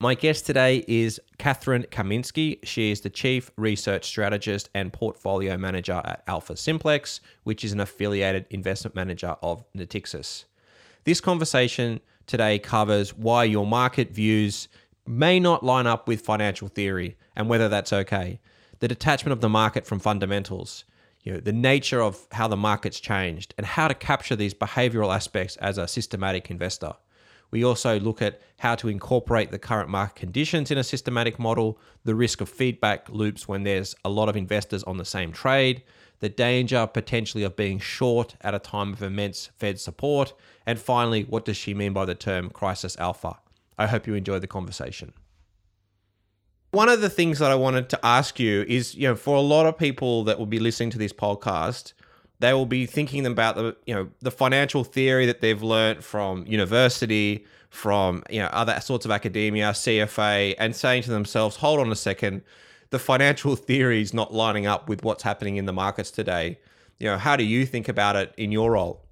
My guest today is Kathryn Kaminski. She is the Chief Research Strategist and Portfolio Manager at AlphaSimplex, which is an affiliated investment manager of Natixis. This conversation today covers why your market views may not line up with financial theory and whether that's okay, the detachment of the market from fundamentals, you know, the nature of how the market's changed, and how to capture these behavioral aspects as a systematic investor. We also look at how to incorporate the current market conditions in a systematic model, the risk of feedback loops when there's a lot of investors on the same trade, the danger potentially of being short at a time of immense Fed support, and finally, what does she mean by the term crisis alpha? I hope you enjoy the conversation. One of the things that I wanted to ask you is, you know, for a lot of people that will be listening to this podcast, they will be thinking about the you know the financial theory that they've learned from university from you know other sorts of academia cfa and saying to themselves hold on a second. The financial theory is not lining up with what's happening in the markets today. You know how do you think about it in your role?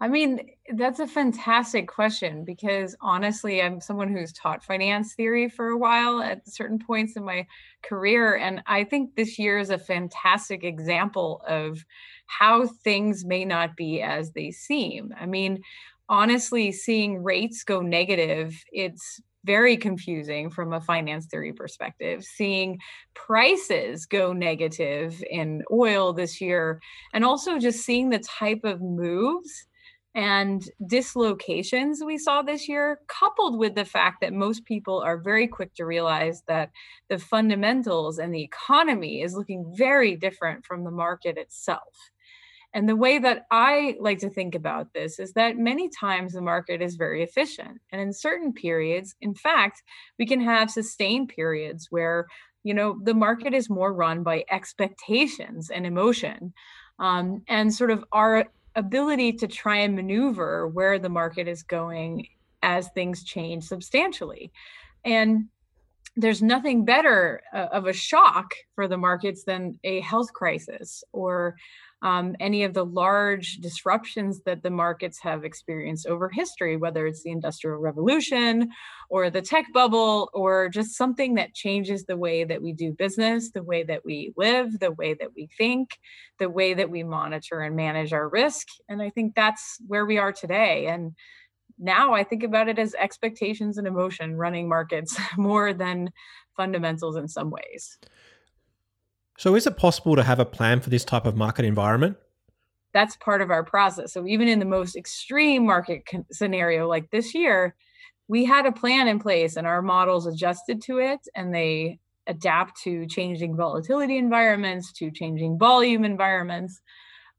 I mean, that's a fantastic question because honestly, I'm someone who's taught finance theory for a while at certain points in my career. And I think this year is a fantastic example of how things may not be as they seem. I mean, honestly, seeing rates go negative, it's very confusing from a finance theory perspective. Seeing prices go negative in oil this year, and also just seeing the type of moves and dislocations we saw this year, coupled with the fact that most people are very quick to realize that the fundamentals and the economy is looking very different from the market itself. And the way that I like to think about this is that many times the market is very efficient. And in certain periods, in fact, we can have sustained periods where, you know, the market is more run by expectations and emotion. Um, and sort of our ability to try and maneuver where the market is going as things change substantially. And there's nothing better uh, of a shock for the markets than a health crisis or um, any of the large disruptions that the markets have experienced over history, whether it's the Industrial Revolution or the tech bubble or just something that changes the way that we do business, the way that we live, the way that we think, the way that we monitor and manage our risk. And I think that's where we are today. And now I think about it as expectations and emotion running markets more than fundamentals in some ways. So, is it possible to have a plan for this type of market environment? That's part of our process. So, even in the most extreme market scenario like this year, we had a plan in place and our models adjusted to it and they adapt to changing volatility environments, to changing volume environments,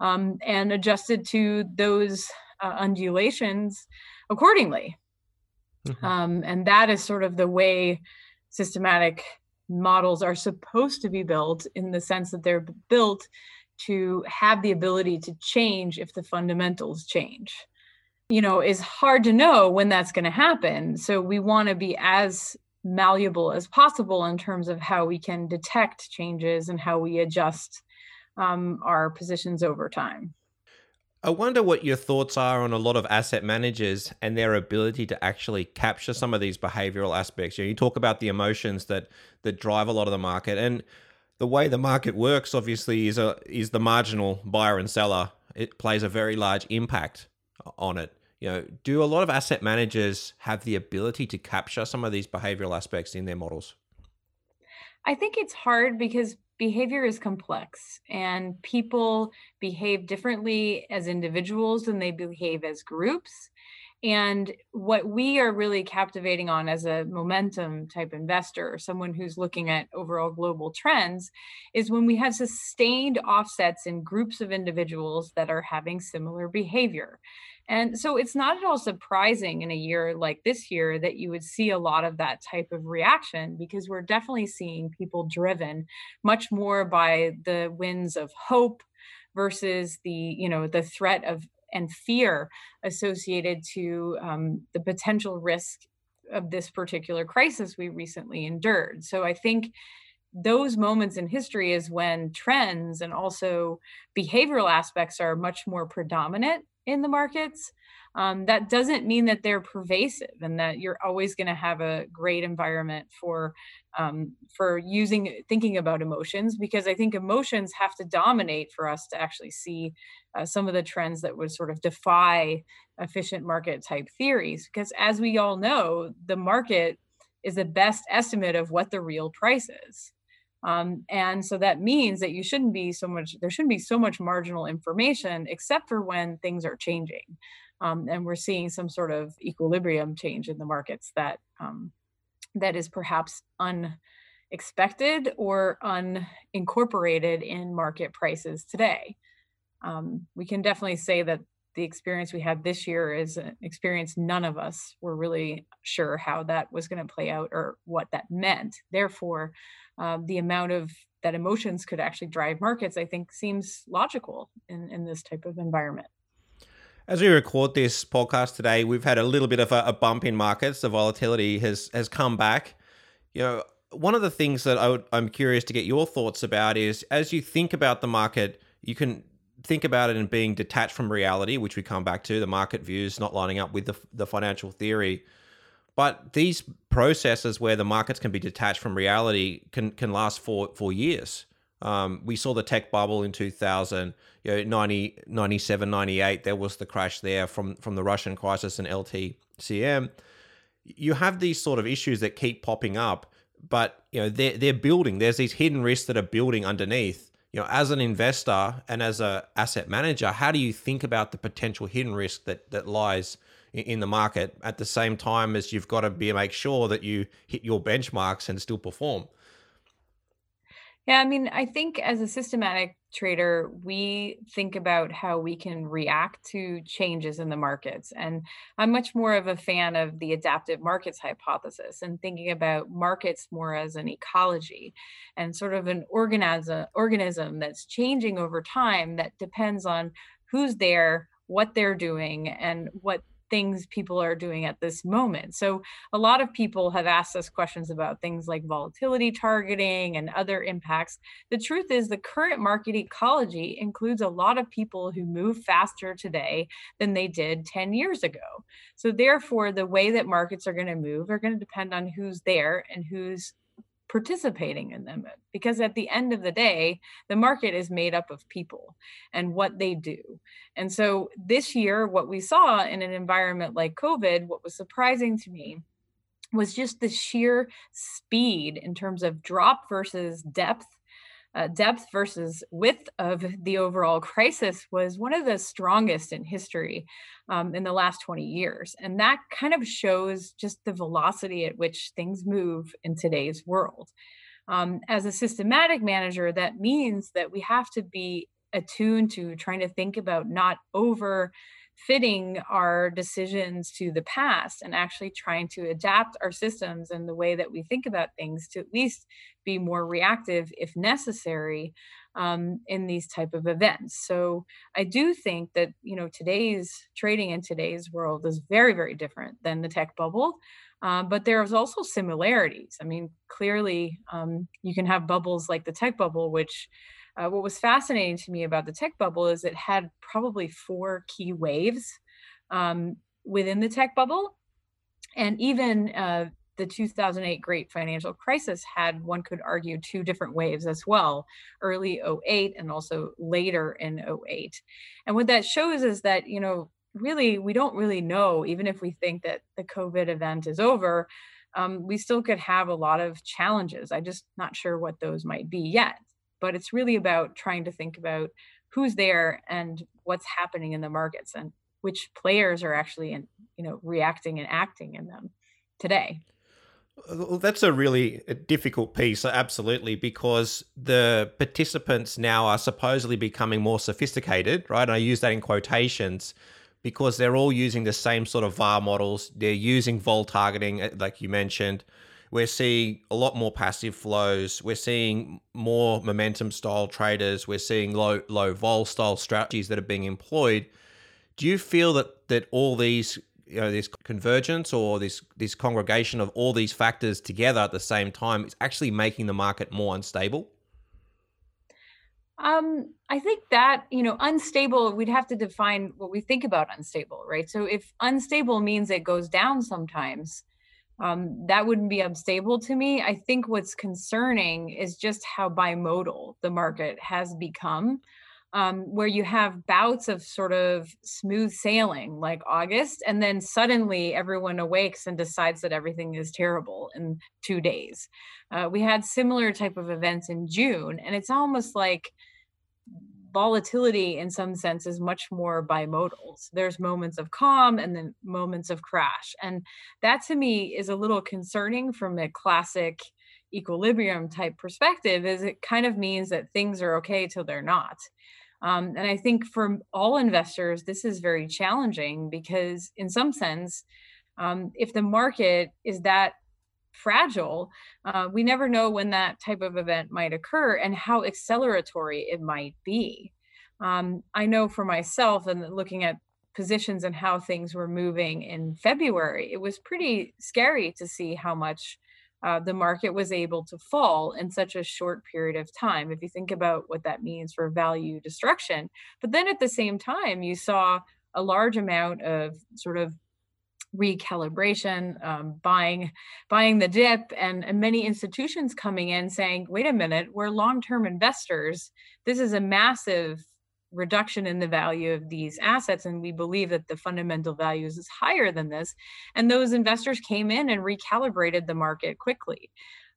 um, and adjusted to those uh, undulations accordingly. Mm-hmm. Um, and that is sort of the way systematic models are supposed to be built in the sense that they're built to have the ability to change if the fundamentals change. You know is hard to know when that's going to happen. So we want to be as malleable as possible in terms of how we can detect changes and how we adjust um, our positions over time I wonder what your thoughts are on a lot of asset managers and their ability to actually capture some of these behavioral aspects. You, know, you talk about the emotions that that drive a lot of the market, and the way the market works, obviously, is a is the marginal buyer and seller. It plays a very large impact on it. You know, do a lot of asset managers have the ability to capture some of these behavioral aspects in their models? I think it's hard because behavior is complex and people behave differently as individuals than they behave as groups. And what we are really captivating on as a momentum type investor, or someone who's looking at overall global trends, is when we have sustained offsets in groups of individuals that are having similar behavior. And so it's not at all surprising in a year like this year that you would see a lot of that type of reaction because we're definitely seeing people driven much more by the winds of hope versus the you know the threat of and fear associated to um, the potential risk of this particular crisis we recently endured. So I think those moments in history is when trends and also behavioral aspects are much more predominant in the markets um, that doesn't mean that they're pervasive and that you're always going to have a great environment for um, for using thinking about emotions because i think emotions have to dominate for us to actually see uh, some of the trends that would sort of defy efficient market type theories because as we all know the market is the best estimate of what the real price is um, and so that means that you shouldn't be so much, there shouldn't be so much marginal information except for when things are changing. Um, and we're seeing some sort of equilibrium change in the markets that um, that is perhaps unexpected or unincorporated in market prices today. Um, we can definitely say that the experience we had this year is an experience none of us were really sure how that was going to play out or what that meant. Therefore, um, the amount of that emotions could actually drive markets, I think, seems logical in, in this type of environment. As we record this podcast today, we've had a little bit of a, a bump in markets. The volatility has has come back. You know, one of the things that I am curious to get your thoughts about is as you think about the market, you can think about it in being detached from reality, which we come back to, the market views not lining up with the, the financial theory. But these processes where the markets can be detached from reality can can last for for years. Um, we saw the tech bubble in 2000, you know, 90, 97, 98. There was the crash there from from the Russian crisis and LTCM. You have these sort of issues that keep popping up, but you know they're they're building. There's these hidden risks that are building underneath. You know, as an investor and as a asset manager, how do you think about the potential hidden risk that that lies in the market at the same time as you've got to be make sure that you hit your benchmarks and still perform. Yeah, I mean, I think as a systematic trader, we think about how we can react to changes in the markets. And I'm much more of a fan of the adaptive markets hypothesis and thinking about markets more as an ecology and sort of an organism organism that's changing over time that depends on who's there, what they're doing, and what things people are doing at this moment. So a lot of people have asked us questions about things like volatility targeting and other impacts. The truth is the current market ecology includes a lot of people who move faster today than they did 10 years ago. So therefore the way that markets are going to move are going to depend on who's there and who's participating in them because at the end of the day the market is made up of people and what they do. And so this year what we saw in an environment like covid what was surprising to me was just the sheer speed in terms of drop versus depth uh, depth versus width of the overall crisis was one of the strongest in history um, in the last 20 years. And that kind of shows just the velocity at which things move in today's world. Um, as a systematic manager, that means that we have to be attuned to trying to think about not over fitting our decisions to the past and actually trying to adapt our systems and the way that we think about things to at least be more reactive if necessary um, in these type of events. So i do think that you know today's trading in today's world is very very different than the tech bubble uh, but there's also similarities. I mean clearly um, you can have bubbles like the tech bubble which uh, what was fascinating to me about the tech bubble is it had probably four key waves um, within the tech bubble. And even uh, the 2008 great financial crisis had, one could argue, two different waves as well early 08 and also later in 08. And what that shows is that, you know, really, we don't really know, even if we think that the COVID event is over, um, we still could have a lot of challenges. I'm just not sure what those might be yet but it's really about trying to think about who's there and what's happening in the markets and which players are actually in, you know reacting and acting in them today well, that's a really difficult piece, absolutely, because the participants now are supposedly becoming more sophisticated, right? And I use that in quotations because they're all using the same sort of VAR models. They're using vol targeting, eh, like you mentioned. We're seeing a lot more passive flows. We're seeing more momentum style traders. We're seeing low low vol style strategies that are being employed. Do you feel that that all these you know this convergence or this this congregation of all these factors together at the same time is actually making the market more unstable? Um, I think that, you know, unstable, we'd have to define what we think about unstable, right? So if unstable means it goes down sometimes, um, that wouldn't be unstable to me. I think what's concerning is just how bimodal the market has become um, where you have bouts of sort of smooth sailing like August, and then suddenly everyone awakes and decides that everything is terrible in two days. Uh, we had similar type of events in June, and it's almost like volatility in some sense is much more bimodal. So there's moments of calm and then moments of crash. And that to me is a little concerning from a classic equilibrium type perspective is it kind of means that things are okay till they're not um, and I think for all investors, this is very challenging because, in some sense, um, if the market is that fragile, uh, we never know when that type of event might occur and how acceleratory it might be. Um, I know for myself, and looking at positions and how things were moving in February, it was pretty scary to see how much uh, the market was able to fall in such a short period of time. If you think about what that means for value destruction, but then at the same time, you saw a large amount of sort of recalibration, um, buying buying the dip, and, and many institutions coming in saying, "Wait a minute, we're long-term investors. This is a massive reduction in the value of these assets and we believe that the fundamental values is higher than this and those investors came in and recalibrated the market quickly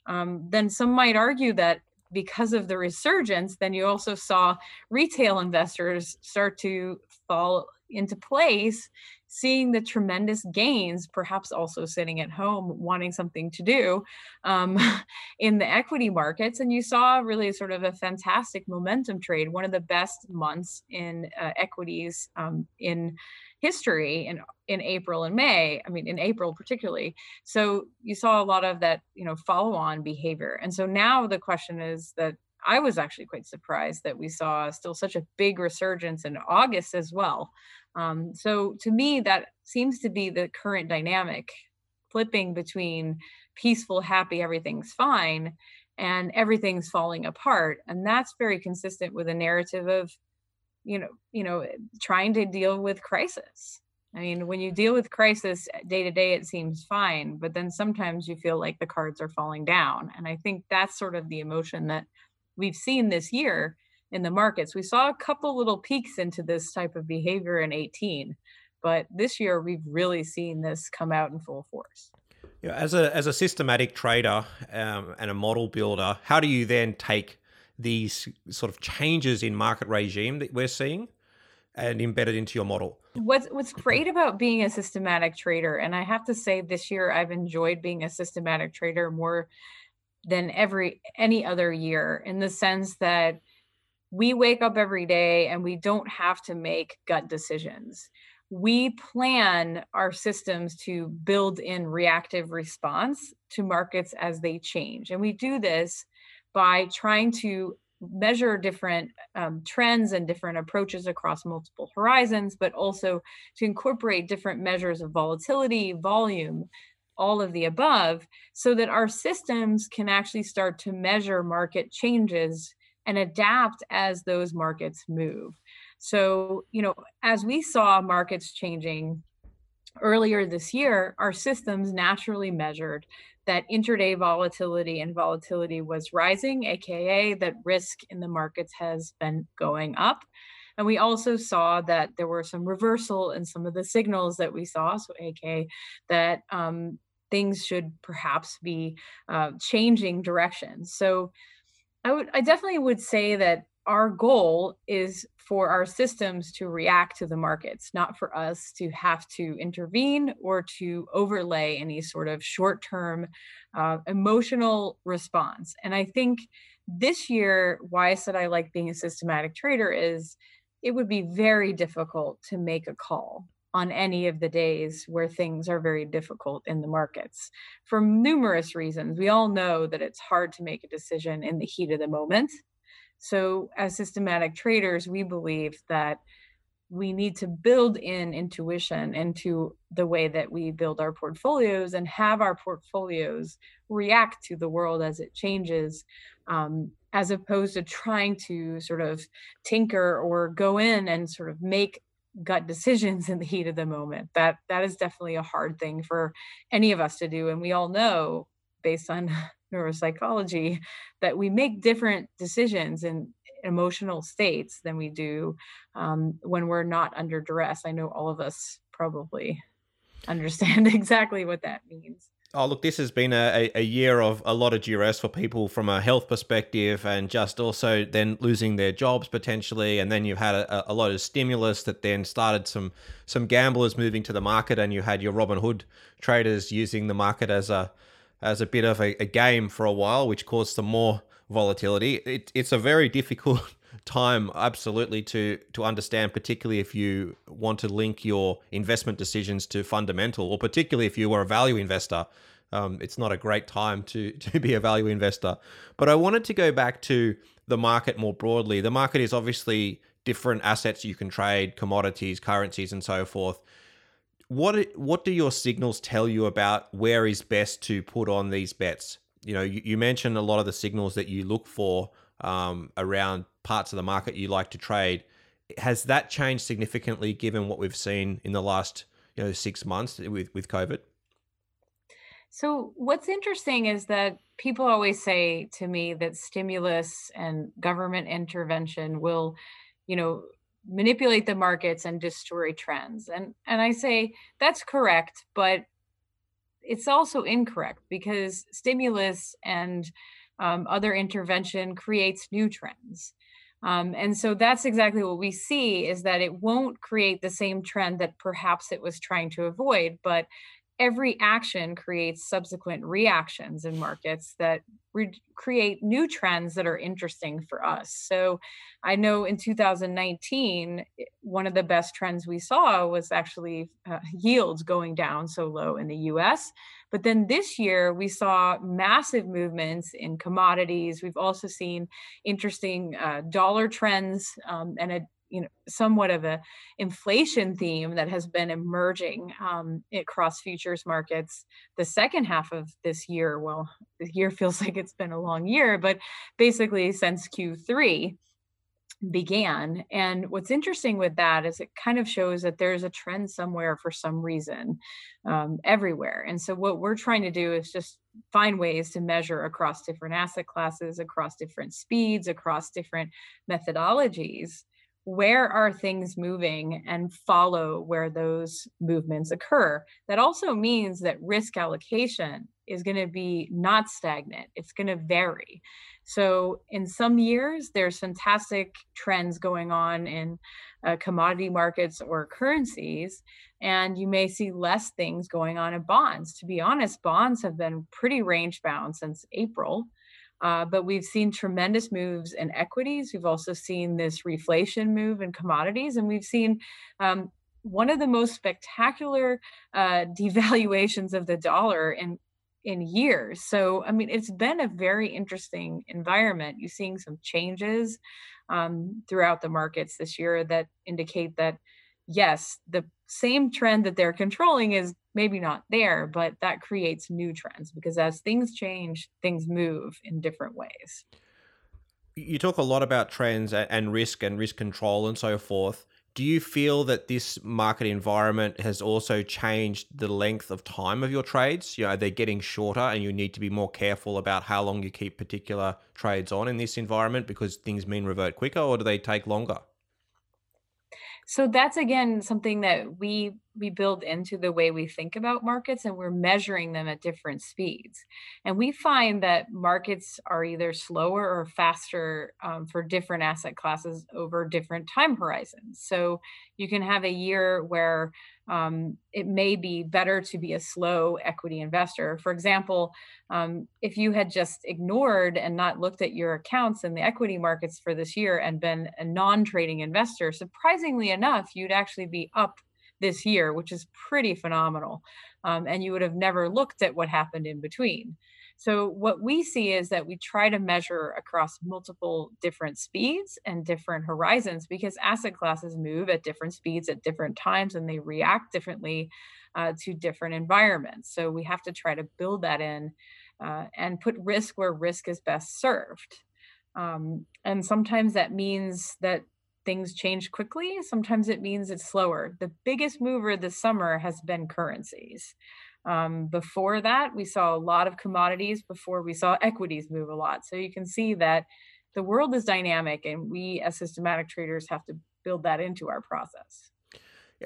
um, then some might argue that because of the resurgence then you also saw retail investors start to fall into place seeing the tremendous gains, perhaps also sitting at home wanting something to do um, in the equity markets. And you saw really sort of a fantastic momentum trade, one of the best months in uh, equities um, in history in in April and May. I mean, in April particularly. So you saw a lot of that, you know, follow on behavior. And so now the question is that I was actually quite surprised that we saw still such a big resurgence in August as well. Um, so to me, that seems to be the current dynamic, flipping between peaceful, happy, everything's fine, and everything's falling apart. And that's very consistent with a narrative of, you know, you know, trying to deal with crisis. I mean, when you deal with crisis day to day, it seems fine, but then sometimes you feel like the cards are falling down. And I think that's sort of the emotion that we've seen this year in the markets. We saw a couple little peaks into this type of behavior in 18, but this year we've really seen this come out in full force. Yeah, as a as a systematic trader um, and a model builder, how do you then take these sort of changes in market regime that we're seeing and embed it into your model? What's what's great about being a systematic trader, and I have to say this year I've enjoyed being a systematic trader more than every any other year in the sense that we wake up every day and we don't have to make gut decisions. We plan our systems to build in reactive response to markets as they change. And we do this by trying to measure different um, trends and different approaches across multiple horizons, but also to incorporate different measures of volatility, volume, all of the above, so that our systems can actually start to measure market changes and adapt as those markets move. So, you know, as we saw markets changing earlier this year, our systems naturally measured that intraday volatility and volatility was rising, aka that risk in the markets has been going up. And we also saw that there were some reversal in some of the signals that we saw, so aka that um, things should perhaps be uh, changing directions. So I would I definitely would say that our goal is for our systems to react to the markets, not for us to have to intervene or to overlay any sort of short term uh, emotional response. And I think this year, why I said I like being a systematic trader is it would be very difficult to make a call on any of the days where things are very difficult in the markets for numerous reasons. We all know that it's hard to make a decision in the heat of the moment. So, as systematic traders, we believe that we need to build in intuition into the way that we build our portfolios and have our portfolios react to the world as it changes, um, as opposed to trying to sort of tinker or go in and sort of make gut decisions in the heat of the moment. That that is definitely a hard thing for any of us to do, and we all know based on neuropsychology that we make different decisions in emotional states than we do um, when we're not under duress. I know all of us probably understand exactly what that means. Oh, look, this has been a, a year of a lot of duress for people from a health perspective and just also then losing their jobs potentially. And then you've had a, a lot of stimulus that then started some, some gamblers moving to the market and you had your Robinhood traders using the market as a, as a bit of a, a game for a while, which caused some more volatility. It, it's a very difficult time, absolutely, to to understand, particularly if you want to link your investment decisions to fundamental, or particularly if you were a value investor. Um, it's not a great time to to be a value investor. But I wanted to go back to the market more broadly. The market is obviously different assets you can trade, commodities, currencies, and so forth what what do your signals tell you about where is best to put on these bets? You know, you, you mentioned a lot of the signals that you look for um, around parts of the market you like to trade. Has that changed significantly given what we've seen in the last you know six months with with COVID? So what's interesting is that people always say to me that stimulus and government intervention will, you know, manipulate the markets and destroy trends. And and I say that's correct, but it's also incorrect because stimulus and um, other intervention creates new trends. Um, and so that's exactly what we see is that it won't create the same trend that perhaps it was trying to avoid, but every action creates subsequent reactions in markets that re- create new trends that are interesting for us. So I know in 2019, one of the best trends we saw was actually uh, yields going down so low in the US. But then this year, we saw massive movements in commodities. We've also seen interesting uh, dollar trends um, and a you know somewhat of a inflation theme that has been emerging um, across futures markets the second half of this year. Well the year feels like it's been a long year but basically since q3 began. And what's interesting with that is it kind of shows that there's a trend somewhere for some reason um, everywhere. And so what we're trying to do is just find ways to measure across different asset classes across different speeds across different methodologies where are things moving and follow where those movements occur. That also means that risk allocation is going to be not stagnant, it's going to vary. So, in some years, there's fantastic trends going on in uh, commodity markets or currencies, and you may see less things going on in bonds. To be honest, bonds have been pretty range bound since April. Uh, but we've seen tremendous moves in equities. We've also seen this reflation move in commodities, and we've seen um, one of the most spectacular uh, devaluations of the dollar in in years. So, I mean, it's been a very interesting environment. You're seeing some changes um, throughout the markets this year that indicate that yes, the same trend that they're controlling is maybe not there, but that creates new trends because as things change, things move in different ways. You talk a lot about trends and risk and risk control and so forth. Do you feel that this market environment has also changed the length of time of your trades? You know, they're getting shorter and you need to be more careful about how long you keep particular trades on in this environment because things mean revert quicker or do they take longer? So that's again something that we we build into the way we think about markets and we're measuring them at different speeds. And we find that markets are either slower or faster um, for different asset classes over different time horizons. So you can have a year where um, it may be better to be a slow equity investor. For example, um, if you had just ignored and not looked at your accounts in the equity markets for this year and been a non trading investor, surprisingly enough, you'd actually be up this year, which is pretty phenomenal. Um, and you would have never looked at what happened in between. So, what we see is that we try to measure across multiple different speeds and different horizons because asset classes move at different speeds at different times and they react differently uh, to different environments. So, we have to try to build that in uh, and put risk where risk is best served. Um, and sometimes that means that things change quickly. Sometimes it means it's slower. The biggest mover this summer has been currencies. Um, before that, we saw a lot of commodities before we saw equities move a lot. So you can see that the world is dynamic, and we as systematic traders have to build that into our process.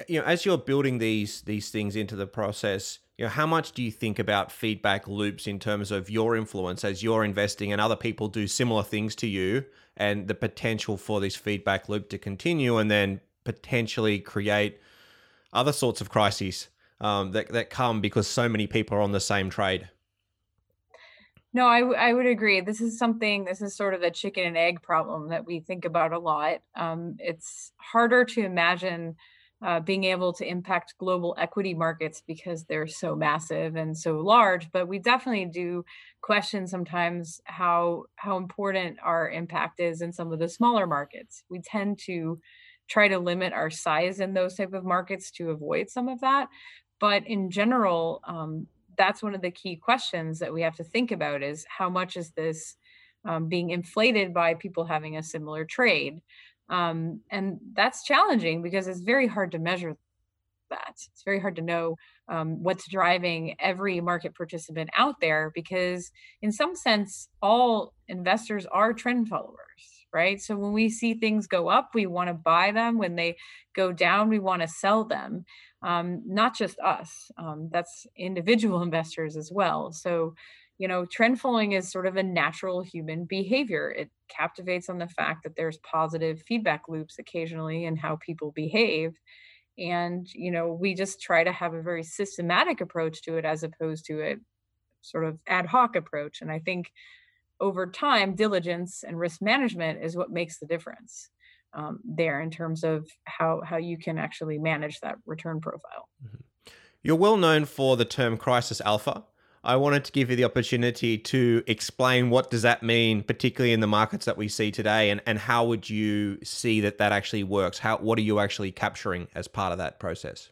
You know, as you're building these these things into the process, you know, how much do you think about feedback loops in terms of your influence as you're investing and other people do similar things to you, and the potential for this feedback loop to continue, and then potentially create other sorts of crises um, that that come because so many people are on the same trade. No, I, w- I would agree. This is something, this is sort of a chicken and egg problem that we think about a lot. Um, it's harder to imagine uh, being able to impact global equity markets because they're so massive and so large. But we definitely do question sometimes how how important our impact is in some of the smaller markets. We tend to try to limit our size in those type of markets to avoid some of that. But in general, um, that's one of the key questions that we have to think about is how much is this um, being inflated by people having a similar trade? Um, and that's challenging because it's very hard to measure that. It's very hard to know um, what's driving every market participant out there because, in some sense, all investors are trend followers, right? So when we see things go up, we want to buy them. When they go down, we want to sell them um, not just us. Um, that's individual investors as well. So, you know, trend following is sort of a natural human behavior. It captivates on the fact that there's positive feedback loops occasionally in how people behave. And, you know, we just try to have a very systematic approach to it as opposed to a sort of ad hoc approach. And I think over time, diligence and risk management is what makes the difference um, there in terms of how how you can actually manage that return profile. Mm-hmm. You're well known for the term crisis alpha. I wanted to give you the opportunity to explain what does that mean, particularly in the markets that we see today, and, and how would you see that that actually works? How what are you actually capturing as part of that process?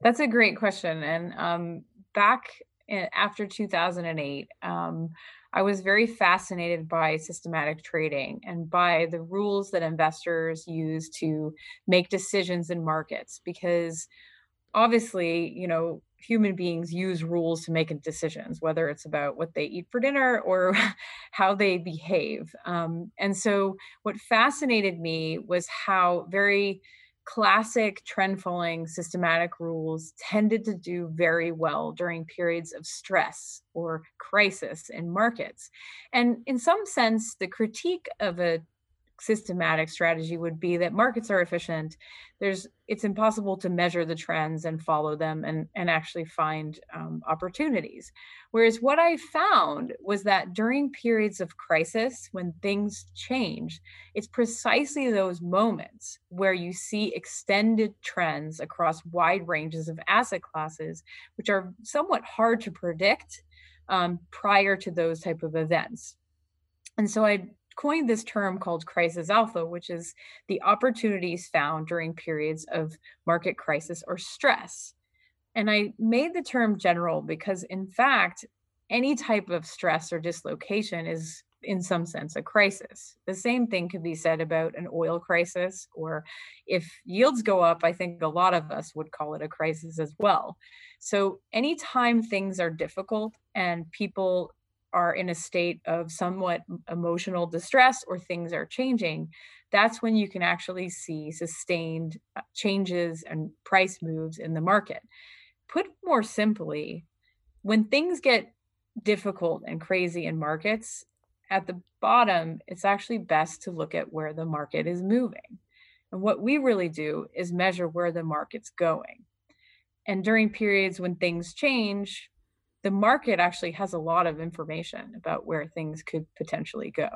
That's a great question, and um, back in, after 2008, um, I was very fascinated by systematic trading and by the rules that investors use to make decisions in markets because obviously, you know, human beings use rules to make decisions, whether it's about what they eat for dinner or how they behave. Um, and so, what fascinated me was how very classic trend following systematic rules tended to do very well during periods of stress or crisis in markets. And in some sense, the critique of a systematic strategy would be that markets are efficient. There's it's impossible to measure the trends and follow them and and actually find um, opportunities. Whereas what i found was that during periods of crisis when things change it's precisely those moments where you see extended trends across wide ranges of asset classes which are somewhat hard to predict um, prior to those type of events. And so I coined this term called crisis alpha, which is the opportunities found during periods of market crisis or stress. And I made the term general because, in fact, any type of stress or dislocation is, in some sense, a crisis. The same thing could be said about an oil crisis, or if yields go up, I think a lot of us would call it a crisis as well. So, anytime things are difficult and people are in a state of somewhat emotional distress or things are changing, that's when you can actually see sustained uh, changes and price moves in the market. Put more simply, when things get difficult and crazy in markets, at the bottom, it's actually best to look at where the market is moving. And what we really do is measure where the market's going. And during periods when things change, the market actually has a lot of information about where things could potentially go.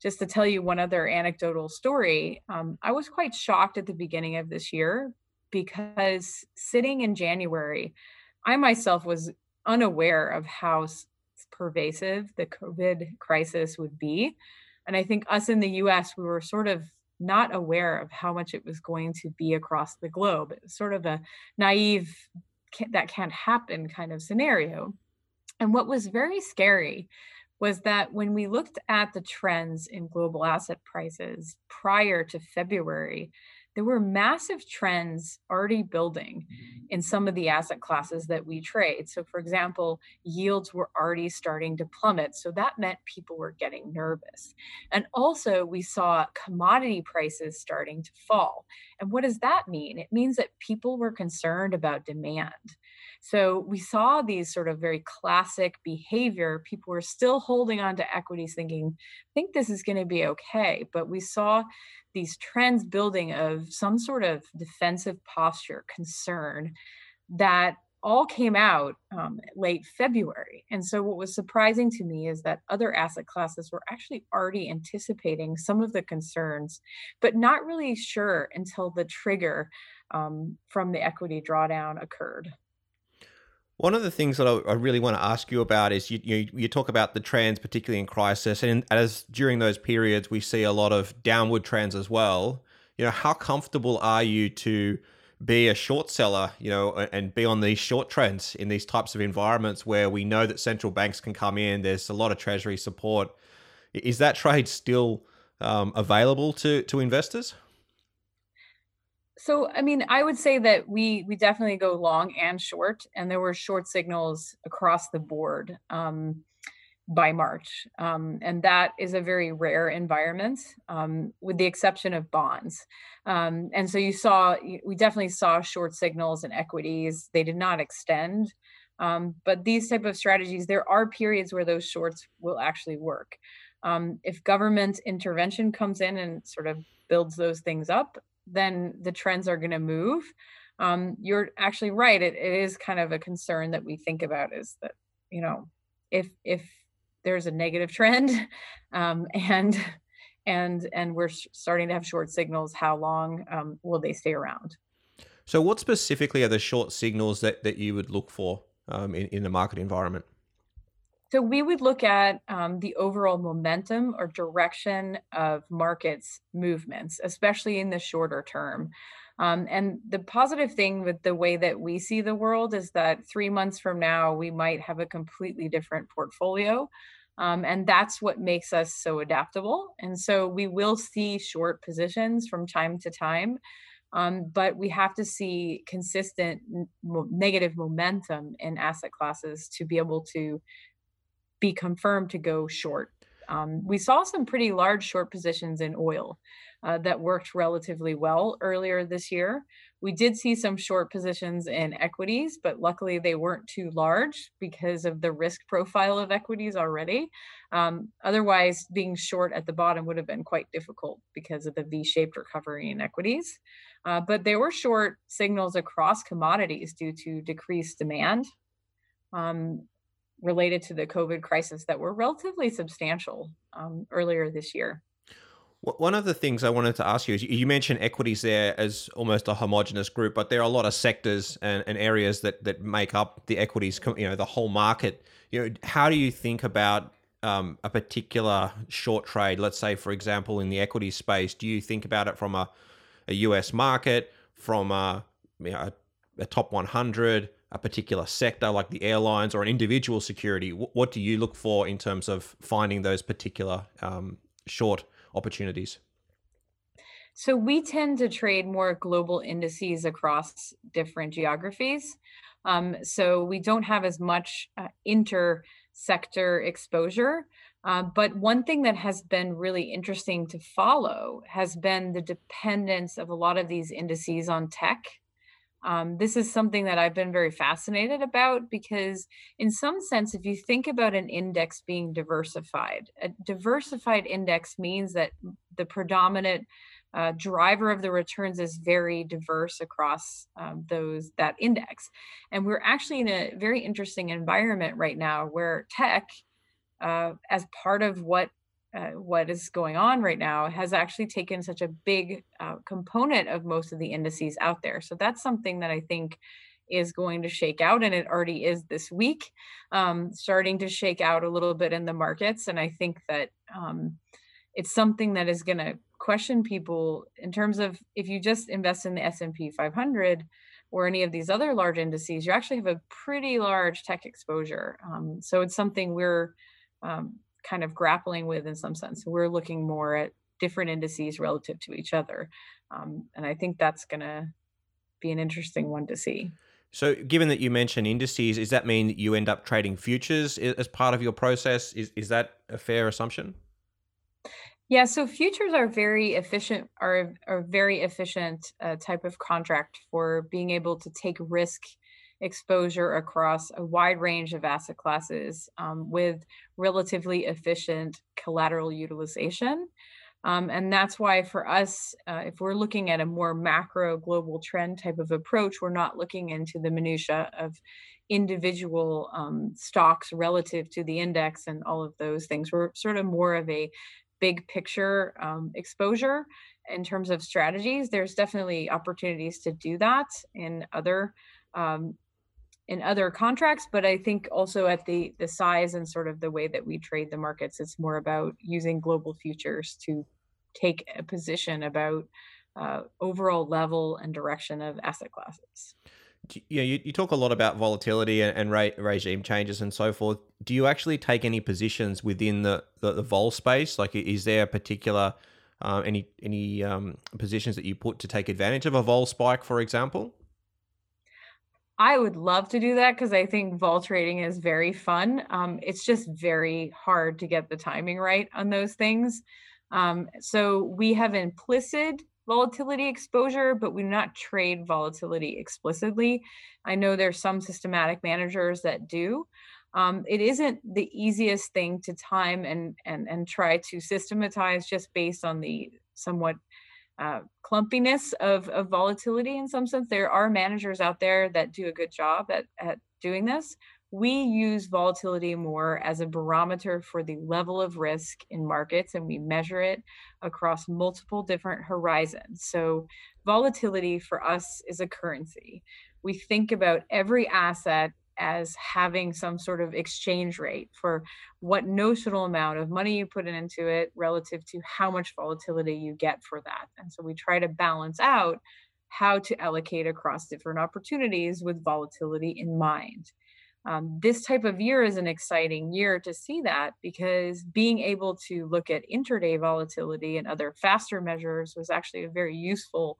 Just to tell you one other anecdotal story, um, I was quite shocked at the beginning of this year because sitting in January, I myself was unaware of how pervasive the COVID crisis would be. And I think us in the US, we were sort of not aware of how much it was going to be across the globe. It was sort of a naive, that can't happen kind of scenario. And what was very scary was that when we looked at the trends in global asset prices prior to February, there were massive trends already building mm-hmm. in some of the asset classes that we trade. So, for example, yields were already starting to plummet. So, that meant people were getting nervous. And also, we saw commodity prices starting to fall. And what does that mean? It means that people were concerned about demand. So we saw these sort of very classic behavior. People were still holding on to equities, thinking, I think this is going to be okay. But we saw these trends building of some sort of defensive posture, concern that all came out um, late February. And so, what was surprising to me is that other asset classes were actually already anticipating some of the concerns, but not really sure until the trigger um, from the equity drawdown occurred. One of the things that I, really want to ask you about is you, you, you talk about the trends, particularly in crisis, and as during those periods we see a lot of downward trends as well. You know, how comfortable are you to be a short seller, you know, and be on these short trends in these types of environments where we know that central banks can come in. There's a lot of treasury support. Is that trade still um, available to to investors? So, I mean, I would say that we we definitely go long and short, and there were short signals across the board um, by March, um, and that is a very rare environment, um, with the exception of bonds. Um, and so, you saw we definitely saw short signals in equities. They did not extend, um, but these type of strategies, there are periods where those shorts will actually work. Um, if government intervention comes in and sort of builds those things up, then the trends are going to move. Um, you're actually right. It, it is kind of a concern that we think about is that, you know, if, if there's a negative trend um, and, and, and we're starting to have short signals, how long um, will they stay around? So what specifically are the short signals that, that you would look for um, in, in the market environment? So we would look at um, the overall momentum or direction of markets movements, especially in the shorter term. Um, and the positive thing with the way that we see the world is that three months from now, we might have a completely different portfolio. Um, and that's what makes us so adaptable. And so we will see short positions from time to time. Um, but we have to see consistent negative momentum in asset classes to be able to be confirmed to go short. Um, we saw some pretty large short positions in oil uh, that worked relatively well earlier this year. We did see some short positions in equities, but luckily they weren't too large because of the risk profile of equities already. Um, otherwise, being short at the bottom would have been quite difficult because of the V shaped recovery in equities. Uh, but there were short signals across commodities due to decreased demand. Um, related to the COVID crisis that were relatively substantial um, earlier this year. One of the things I wanted to ask you is you mentioned equities there as almost a homogenous group, but there are a lot of sectors and, and, areas that, that make up the equities, you know, the whole market. You know, how do you think about um, a particular short trade? Let's say, for example, in the equity space, do you think about it from a, a US market, from a, you know, a, a top 100, a particular sector like the airlines or an individual security? What do you look for in terms of finding those particular um, short opportunities? So we tend to trade more global indices across different geographies. Um, so we don't have as much uh, inter sector exposure. Uh, but one thing that has been really interesting to follow has been the dependence of a lot of these indices on tech. Um, this is something that I've been very fascinated about because, in some sense, if you think about an index being diversified, a diversified index means that the predominant uh, driver of the returns is very diverse across um, those that index, and we're actually in a very interesting environment right now where tech, uh, as part of what uh, what is going on right now has actually taken such a big uh, component of most of the indices out there. So that's something that I think is going to shake out, and it already is this week, um, starting to shake out a little bit in the markets. And I think that um, it's something that is going to question people in terms of if you just invest in the S&P 500 or any of these other large indices, you actually have a pretty large tech exposure. Um, so it's something we're um, kind of grappling with in some sense. We're looking more at different indices relative to each other. Um, and I think that's going to be an interesting one to see. So, given that you mentioned indices, does that mean that you end up trading futures as part of your process? Is, is that a fair assumption? Yeah, so futures are very efficient, are a very efficient uh, type of contract for being able to take risk exposure across a wide range of asset classes um, with relatively efficient collateral utilization. Um, and that's why for us, uh, if we're looking at a more macro global trend type of approach, we're not looking into the minutia of individual um, stocks relative to the index and all of those things. We're sort of more of a big picture um, exposure in terms of strategies. There's definitely opportunities to do that in other um, in other contracts but i think also at the the size and sort of the way that we trade the markets it's more about using global futures to take a position about uh, overall level and direction of asset classes yeah, you, you talk a lot about volatility and, and re- regime changes and so forth. Do you actually take any positions within the, the, the vol space? Like, is there a particular uh, any any um, positions that you put to take advantage of a vol spike, for example? I would love to do that because I think vol trading is very fun. Um, it's just very hard to get the timing right on those things. Um, so we have implicit volatility exposure, but we do not trade volatility explicitly. I know there's some systematic managers that do. Um, it isn't the easiest thing to time and and and try to systematize just based on the somewhat uh, clumpiness of, of volatility in some sense. There are managers out there that do a good job at, at doing this. We use volatility more as a barometer for the level of risk in markets, and we measure it across multiple different horizons. So, volatility for us is a currency. We think about every asset as having some sort of exchange rate for what notional amount of money you put into it relative to how much volatility you get for that. And so we try to balance out how to allocate across different opportunities with volatility in mind um, this type of year is an exciting year to see that because being able to look at intraday volatility and other faster measures was actually a very useful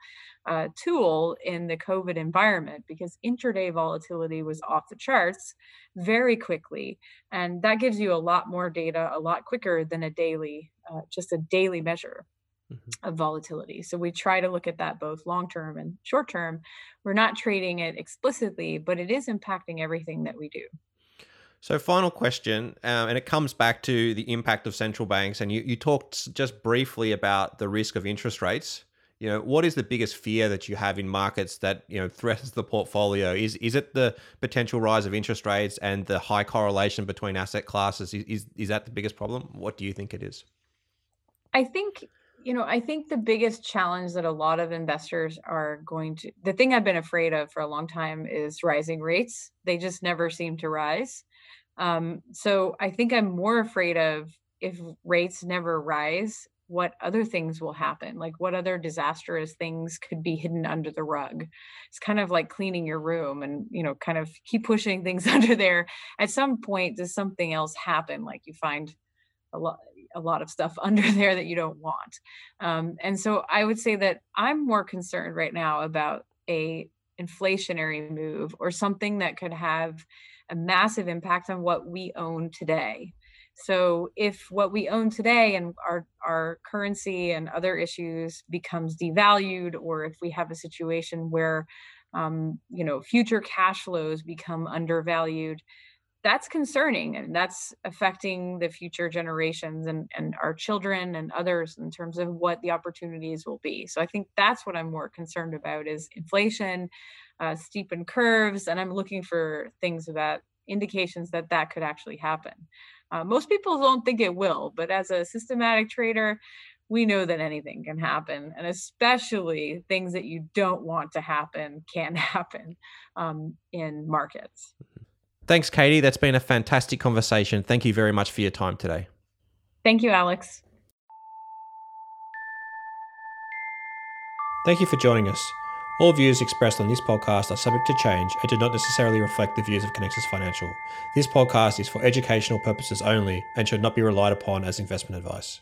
uh, tool in the COVID environment because intraday volatility was off the charts very quickly. And that gives you a lot more data a lot quicker than a daily, uh, just a daily measure mm-hmm. of volatility. So we try to look at that both long term and short term. We're not trading it explicitly, but it is impacting everything that we do. So, final question, um, and it comes back to the impact of central banks. And you, you talked just briefly about the risk of interest rates. You know, what is the biggest fear that you have in markets that you know threatens the portfolio? Is is it the potential rise of interest rates and the high correlation between asset classes? Is is, is that the biggest problem? What do you think it is? I think you know, I think the biggest challenge that a lot of investors are going to, the thing I've been afraid of for a long time is rising rates. They just never seem to rise. Um, so I think I'm more afraid of if rates never rise, what other things will happen? Like what other disastrous things could be hidden under the rug? It's kind of like cleaning your room and, you know, kind of keep pushing things under there. At some point, does something else happen? Like you find a lot a lot of stuff under there that you don't want. Um, and so I would say that I'm more concerned right now about a inflationary move or something that could have a massive impact on what we own today. So if what we own today and our our currency and other issues becomes devalued, or if we have a situation where um, you know future cash flows become undervalued, that's concerning and that's affecting the future generations and, and our children and others in terms of what the opportunities will be. So i think that's what i'm more concerned about is inflation uh, steepened curves and i'm looking for things that indications that that could actually happen. Uh, most people don't think it will but as a systematic trader we know that anything can happen and especially things that you don't want to happen can happen um, in markets Thanks, Katie. That's been a fantastic conversation. Thank you very much for your time today. Thank you, Alex. Thank you for joining us. All views expressed on this podcast are subject to change and do not necessarily reflect the views of Connexus Financial. This podcast is for educational purposes only and should not be relied upon as investment advice.